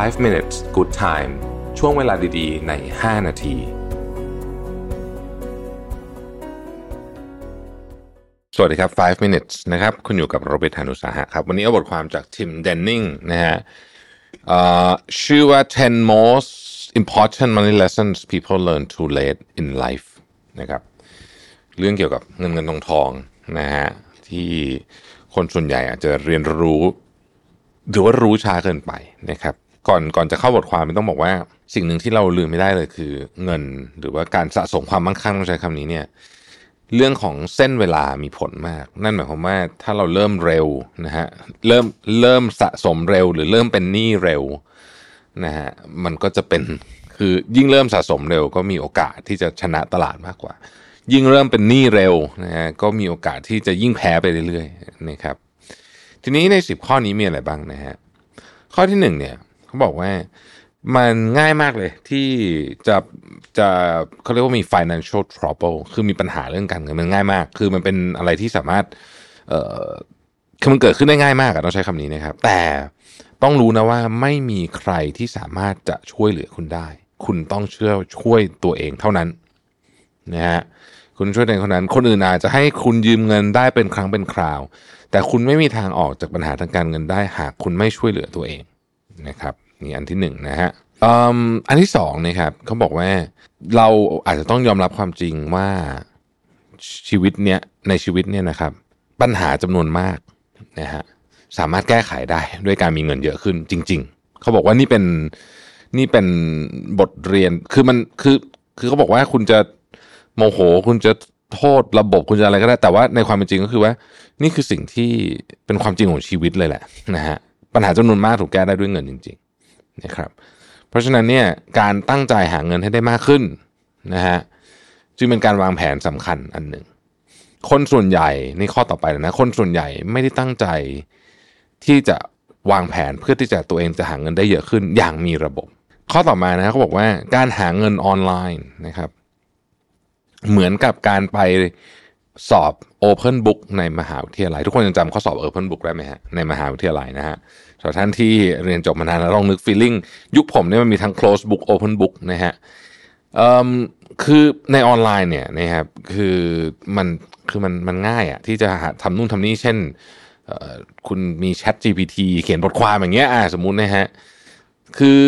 5 minutes good time ช่วงเวลาดีๆ ใน 5 นาที สวัสดีครับ 5 minutes นะครับ คุณอยู่กับโรเบิร์ตฮานุสาหะครับ วันนี้เอาบทความจากทิมเดนนิงนะฮะชื่อว่า 10 most important money lessons people learn too late in life นะครับ เรื่องเกี่ยวกับเงินเงินทองทองนะฮะ ที่คนส่วนใหญ่อาจจะเรียนรู้หรือว่ารู้ช้าเกินไปนะครับ ก่อนก่อนจะเข้าบทความต้องบอกว่า สิ่งหนึ่งที่เราลืมไม่ได้เลยคือเงินหรือว่าการสะสมความมั่งคั่งต้องใช้คำนี้เนี่ยเรื่องของเส้นเวลามีผลมาก นั่นหมายความว่าถ้าเราเริ่มเร็วนะฮะเริ่มเริ่มสะสมเร็วหรือเริ่มเป็นหนี้เร็วนะฮะมันก็จะเป็นคือยิ่งเริ่มสะสมเร็วก็มีโอกาสที่จะชนะตลาดมากกว่า ยิ่งเริ่มเป็นหนี้เร็วนะฮะก็มีโอกาสที่จะยิ่งแพ้ไปเรื่อยๆนะครับทีนี้ใน 10 ข้อนี้มีอะไรบ้างนะฮะข้อที่หนึ่งเนี่ย เขาบอกว่ามันง่ายมากเลยที่จะจะเขาเรียกว่ามี financial trouble คือมีปัญหาเรื่องการเงินมันง่ายมาก คือมันเป็นอะไรที่สามารถเอ่อคือมันเกิดขึ้นได้ง่ายมากอะต้องใช้คำนี้นะครับ แต่ต้องรู้นะว่าไม่มีใครที่สามารถจะช่วยเหลือคุณได้ คุณต้องเชื่อช่วยตัวเองเท่านั้นนะฮะคุณช่วยตัวเองเท่านั้น คนอื่นอาจจะให้คุณยืมเงินได้เป็นครั้งเป็นคราว แต่คุณไม่มีทางออกจากปัญหาทางการเงินได้ หากคุณไม่ช่วยเหลือตัวเอง นะครับนี่อันที่หนึ่งนะฮะอ,อันที่สองนะครับเขาบอกว่าเราอาจจะต้องยอมรับความจริงว่าชีวิตเนี้ยในชีวิตเนี่ยนะครับ ปัญหาจำนวนมากนะฮะสามารถแก้ไขได้ด้วยการมีเงินเยอะขึ้นจริง ๆ เขาบอกว่านี่เป็นนี่เป็นบทเรียนคือมันคือคือเขาบอกว่าคุณจะโมโห คุณจะโทษระบบคุณจะอะไรก็ได้ แต่ว่าในความเป็นจริงก็คือว่า นี่คือสิ่งที่เป็นความจริงของชีวิตเลยแหละนะฮะ ปัญหาจำนวนมากถูกแก้ได้ด้วยเงินจริงๆนะครับ เพราะฉะนั้นเนี่ยการตั้งใจหาเงินให้ได้มากขึ้นนะฮะจึงเป็นการวางแผนสำคัญอันหนึ่ง คนส่วนใหญ่นี่ข้อต่อไปนะ คนส่วนใหญ่ไม่ได้ตั้งใจที่จะวางแผนเพื่อที่จะตัวเองจะหาเงินได้เยอะขึ้นอย่างมีระบบ ข้อต่อมานะเขาบอกว่าการหาเงินออนไลน์นะครับ เหมือนกับการไปสอบ Open Book ในมหาวิทยาลัย ทุกคนยังจำข้อสอบ Open Book ได้ไหมฮะในมหาวิทยาลัยนะฮะ สำหรับท่านที่เรียนจบมานานแล้วลองนึก feeling ยุคผมเนี่ยมันมีทั้ง close book open book นะฮะคือในออนไลน์เนี่ยนะครับคือมันคือมันมันง่ายอะที่จะทำนู่นทำนี่เช่นคุณมี Chat GPT เขียนบทความอย่างเงี้ยอ่าสมมุตินะฮะคือ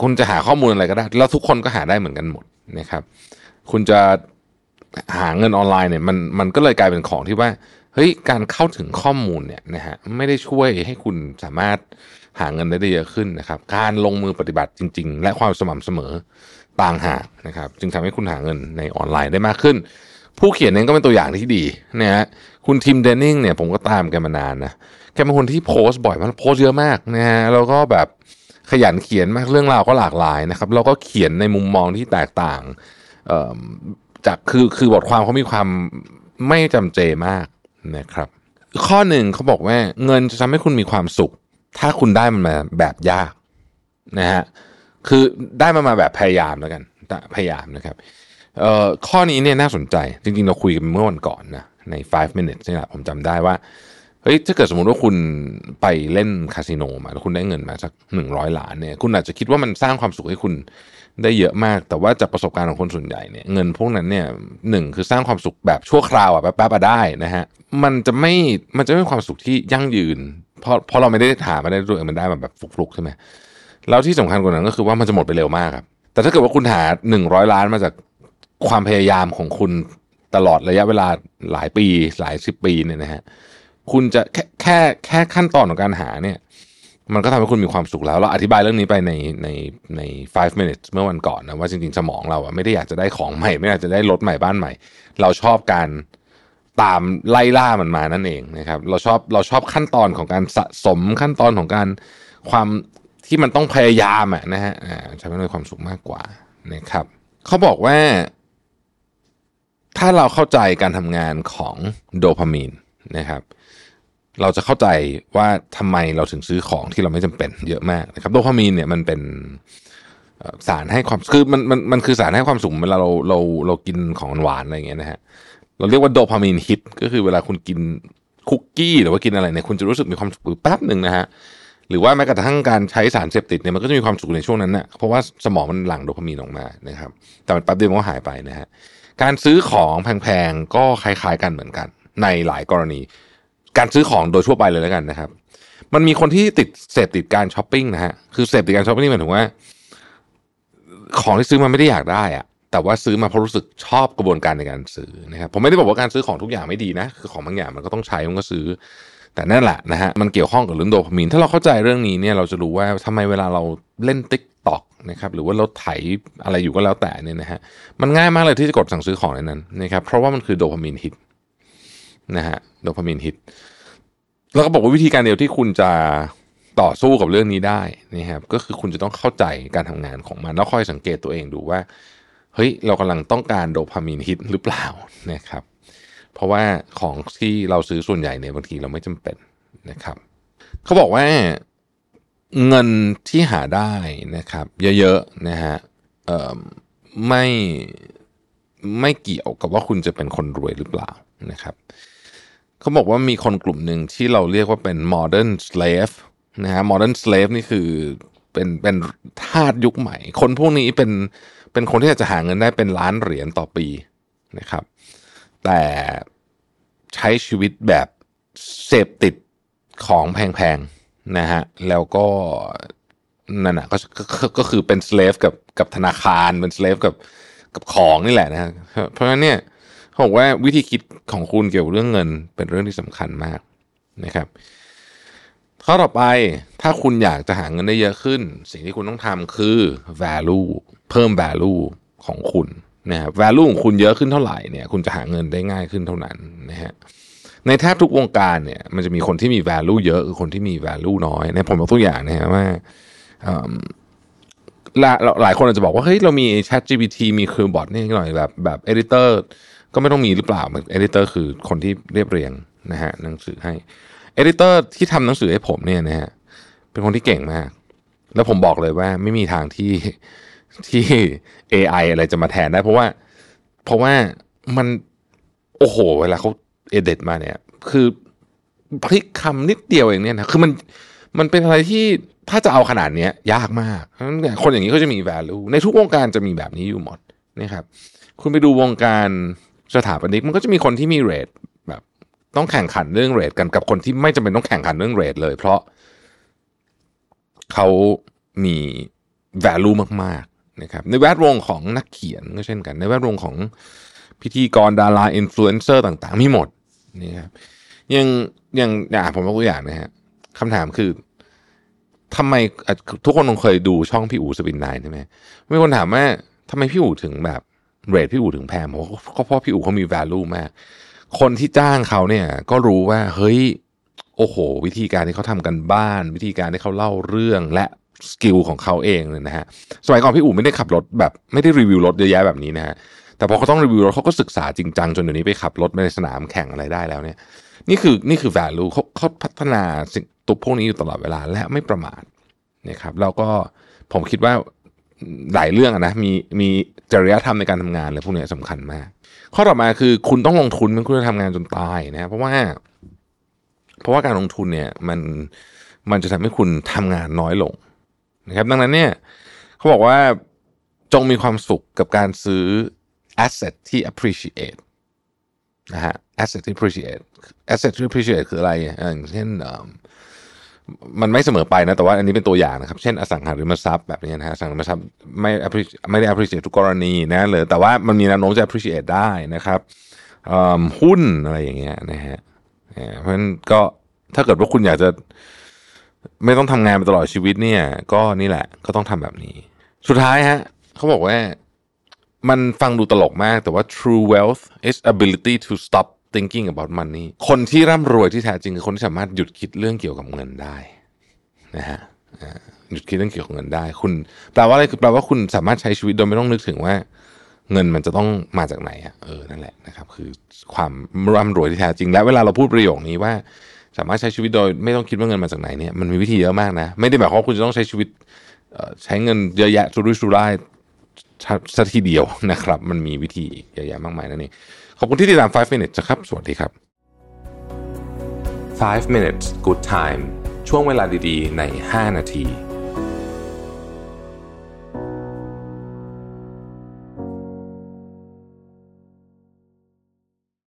คุณจะหาข้อมูลอะไรก็ได้ แล้วทุกคนก็หาได้เหมือนกันหมดนะครับ คุณจะหาเงินออนไลน์เนี่ยมันมันก็เลยกลายเป็นของที่ว่า เฮ้ยการเข้าถึงข้อมูลเนี่ยนะฮะไม่ได้ช่วยให้คุณสามารถหาเงินได้เยอะขึ้นนะครับ การลงมือปฏิบัติจริง ๆ และความสม่ำเสมอต่างหากนะครับ จึงทำให้คุณหาเงินในออนไลน์ได้มากขึ้น ผู้เขียนเองก็เป็นตัวอย่างที่ดีนะฮะคุณทิมเดนนิงเนี่ยผมก็ตามแกมานานนะแกเป็นคนที่โพสต์บ่อยมากโพสต์เยอะมากนะฮะแล้วก็แบบขยันเขียนมากเรื่องราวก็หลากหลายนะครับแล้วก็เขียนในมุมมองที่แตกต่างจากคือคือบทความเขามีความไม่จำเจมาก นะครับ ข้อหนึ่งเขาบอกว่าเงินจะทำให้คุณมีความสุข ถ้าคุณได้มันมาแบบยากนะฮะคือได้มันมาแบบพยายามแล้วกันพยายามนะครับเอ่อข้อนี้เนี่ยน่าสนใจ จริงๆ เราคุยกันเมื่อวันก่อนนะใน 5 minutes นี่แหละผมจำได้ว่าเฮ้ยถ้าเกิดสมมติว่าคุณไปเล่นคาสิโนมาแล้วคุณได้เงินมาสักหนึ่งร้อยล้านเนี่ย คุณอาจจะคิดว่ามันสร้างความสุขให้คุณ ได้เยอะมาก แต่ว่าจากประสบการณ์ของคนส่วนใหญ่เนี่ยเงินพวกนั้นเนี่ยหนึ่งคือสร้างความสุขแบบชั่วคราวอะแป๊บๆได้นะฮะมันจะไม่มันจะไม่มความสุขที่ยั่งยืนเพราะเพราะเราไม่ได้หามมาได้ด้วยมันได้มาแบบฟลุกๆใช่ไหมแล้วที่สำคัญกว่านั้นก็คือว่ามันจะหมดไปเร็วมากครับแต่ถ้าเกิดว่าคุณหาหนึ่งร้อยล้านมาจากความพยายามของคุณตลอดระยะเวลาหลายปีหลายสิบปีเนี่ยนะฮะคุณจะแค่แค่แค่ขั้นตอนของการหาเนี่ย มันก็ทำให้คุณมีความสุขแล้ว เราอธิบายเรื่องนี้ไปในในใน five minutes เมื่อวันก่อนนะว่าจริงๆ สมองเราอะไม่ได้อยากจะได้ของใหม่ ไม่อยากจะได้รถใหม่บ้านใหม่ เราชอบการตามไล่ล่ามันมานั่นเองนะครับ เราชอบเราชอบขั้นตอนของการสะสมขั้นตอนของการความที่มันต้องพยายามอะนะฮะจะไม่ได้ความสุขมากกว่านะครับเขาบอกว่า ถ้าเราเข้าใจการทำงานของโดพามีนนะครับเเราจะเข้าใจว่าทำไมเราถึงซื้อของที่เราไม่จำเป็นเยอะมากนะครับโดพามีนเนี่ยมันเป็นสารให้ความคือมันมันมันคือสารให้ความสุขเวลาเราเราเรากินของหวานอะไรอย่างเงี้ยนะฮะเราเรียกว่าโดพามีนฮิตก็คือเวลาคุณกินคุกกี้หรือว่ากินอะไรเนี่ยคุณจะรู้สึกมีความสุขแป๊บหนึ่งนะฮะหรือว่าแม้กระทั่งการใช้สารเสพติดเนี่ยมันก็จะมีความสุขในช่วงนั้นนะ่ะเพราะว่าสมองมันหลั่งโดพามีนออกมานะครับ แต่มันแป๊บเดียวมันก็หายไปนะฮะการซื้อของแพงๆก็คล้ายๆกันเหมือนกัน ในหลายกรณี การซื้อของโดยทั่วไปเลยแล้วกันนะครับ มันมีคนที่ติดเสพติดการช้อปปิ้งนะฮะคือเสพติดการช้อปปิ้งนี่มายถึงว่า ของที่ซื้อมาไม่ได้อยากได้อะแต่ว่าซื้อมาเพราะรู้สึกชอบกระบวนการในการซื้อนะครับผมไม่ได้บอกว่าการซื้อของทุกอย่างไม่ดีนะ คือของบางอย่างมันก็ต้องใช้มันก็ซื้อ แต่นั่นแหละนะฮะมันเกี่ยวข้องกับเรื่องโดพามีนถ้าเราเข้าใจเรื่องนี้เนี่ยเราจะรู้ว่าทำไมเวลาเราเล่น TikTok นะครับหรือว่าเราไถอะไรอยู่ก็แล้วแต่เนี่ยนะฮะมันง่ายมากเลยที่จะกดสั่งซื้อของในนั้นนะครับเพราะว่ามันคือ dopamine hit นะฮะ dopamine hit แล้วก็บอกว่าวิธีการเดียวที่คุณจะต่อสู้กับเรื่องนี้ได้นะครับก็คือคุณจะต้องเข้าใจการทำงานของมันแล้วค่อยสังเกตตัวเองดูว่า เฮ้ย เรากำลังต้องการโดพามีนฮิตหรือเปล่านะครับ เพราะว่าของที่เราซื้อส่วนใหญ่เนี่ยบางทีเราไม่จำเป็นนะครับเขาบอกว่าเงินที่หาได้นะครับ เยอะๆนะฮะไม่ไม่เกี่ยวกับว่าคุณจะเป็นคนรวยหรือเปล่านะครับ เขาบอกว่ามีคนกลุ่มหนึ่งที่เราเรียกว่าเป็น modern slave นะฮะ modern slave นี่คือเป็นเป็นทาสยุคใหม่ คนพวกนี้เป็นเป็นคนที่อาจะหาเงินได้เป็นล้านเหรียญต่อปีนะครับ แต่ใช้ชีวิตแบบเสพติดของแพงๆนะฮะแล้วก็นั่นนะก็ก็คือเป็นสเลฟกับกับธนาคารเป็นสเลฟกับกับของนี่แหละนะฮะเพราะฉะนั้นเนี่ย บอกว่าวิธีคิดของคุณเกี่ยวกับเรื่องเงิน เป็นเรื่องที่สำคัญมากนะครับ ข้อต่อไปถ้าคุณอยากจะหาเงินได้เยอะขึ้น สิ่งที่คุณต้องทำคือ value เพิ่ม value ของคุณนะฮะ value ของคุณเยอะขึ้นเท่าไหร่เนี่ย คุณจะหาเงินได้ง่ายขึ้นเท่านั้นนะฮะในแทบทุกวงการเนี่ยมันจะมีคนที่มี value เยอะคือคนที่มี value น้อยในผมยกตัวอย่างนะฮะว่าหลายคนอาจจะบอกว่าเฮ้ยเรามี Chat GPT มีคือบอทนี่หน่อยแบบแบบ editor ก็ไม่ต้องมีหรือเปล่า editor คือคนที่เรียบเรียงนะฮะหนังสือให้ editor ที่ทำหนังสือให้ผมเนี่ยนะฮะเป็นคนที่เก่งมาก แล้วผมบอกเลยว่าไม่มีทางที่ที่ AI อะไรจะมาแทนได้ เพราะว่า เพราะว่ามันโอ้โห เวลาเขาเอเดตมาเนี่ย คือพลิกคำนิดเดียวเองเนี่ยนะคือมันมันเป็นอะไรที่ถ้าจะเอาขนาดนี้ยากมากคนอย่างนี้ก็จะมี value ในทุกวงการจะมีแบบนี้อยู่หมดนะครับ คุณไปดูวงการ สถาปนิกมันก็จะมีคนที่มี rate แบบต้องแข่งขันเรื่อง rate กันกับคนที่ไม่จำเป็นต้องแข่งขันเรื่อง rate เลย เพราะเขามี value มากนะครับในแวดวงของนักเขียนก็เช่นกัน ในแวดวงของพิธีกรดาราอินฟลูเอนเซอร์ต่างๆ มีหมดนี่ครับยังยังอ่าผมยกตัวอย่างนะฮะคำถามคือทำไมทุกคนคงเคยดูช่องพี่อู๋ Spin9ใช่ไหมมีคนถามว่าทำไมพี่อู๋ถึงแบบ rate พี่อู๋ถึงแพงเพราะเพราะพี่อู๋เขามี value มาก คนที่จ้างเขาเนี่ยก็รู้ว่าเฮ้ยโอ้โห วิธีการที่เขาทำการบ้าน วิธีการที่เขาเล่าเรื่องและ skill ของเขาเองเลยนะฮะสมัยก่อนพี่อู๋ไม่ได้ขับรถแบบไม่ได้รีวิวรถเยอะแยะแบบนี้นะฮะแต่พอเขาต้องรีวิวรถเขาก็ศึกษาจริงจังจนเดี๋ยวนี้ไปขับรถในสนามแข่งอะไรได้แล้วเนี่ย นี่คือนี่คือ value เขาเขาพัฒนาสิ่งตัวพวกนี้อยู่ตลอดเวลาและไม่ประมาทนะครับแล้วก็ผมคิดว่า หลายเรื่องนะมีมีจริยธรรมในการทำงานเลยพวกนี้สำคัญมาก ข้อต่อมาคือคุณต้องลงทุนมันคุณจะทำงานจนตายนะเพราะว่า เพราะว่าการลงทุนเนี่ยมันมันจะทำให้คุณทำงานน้อยลงนะครับ ดังนั้นเนี่ยเขาบอกว่าจงมีความสุขกับการซื้อ asset ที่ appreciate นะฮะ asset ที่ appreciate asset ที่ appreciate คืออะไรอย่างเช่น มันไม่เสมอไปนะแต่ว่าอันนี้เป็นตัวอย่างนะครับ เช่นอสังหาริมทรัพย์แบบนี้นะฮะอสังหาริมทรัพย์ไม่ไม่ได้ appreciate ทุกกรณีนะเลยแต่ว่ามันมีแนวโน้มจะ appreciate ได้นะครับหุ้นอะไรอย่างเงี้ยนะฮะเพราะฉะนั้นก็ถ้าเกิดว่าคุณอยากจะไม่ต้องทำงานไปตลอดชีวิตเนี่ย ก็นี่แหละก็ต้องทำแบบนี้ สุดท้ายฮะเขาบอกว่ามันฟังดูตลกมากแต่ว่า true wealth is ability to stop thinking about money คนที่ร่ำรวยที่แท้จริงคือคนที่สามารถหยุดคิดเรื่องเกี่ยวกับเงินได้นะฮะหยุดคิดเรื่องเกี่ยวกับเงินได้ คุณแปลว่าอะไรคือแปลว่าคุณสามารถใช้ชีวิตโดยไม่ต้องนึกถึงว่า เงินมันจะต้องมาจากไหนอะเออนั่นแหละนะครับ คือความร่ำรวยที่แท้จริง และเวลาเราพูดประโยคนี้ว่า สามารถใช้ชีวิตโดยไม่ต้องคิดว่าเงินมาจากไหนเนี่ยมันมีวิธีเยอะมากนะ ไม่ได้หมายความว่าคุณจะต้องใช้ชีวิตใช้เงินเยอะแยะสุรุ่ยสุร่าย สักทีเดียวนะครับ มันมีวิธีเยอะแยะมากมายนั่นเองขอบคุณที่ติดตาม 5 minutes ครับ สวัสดีครับ 5 minutes good time ช่วงเวลาดีๆ ใน 5 นาที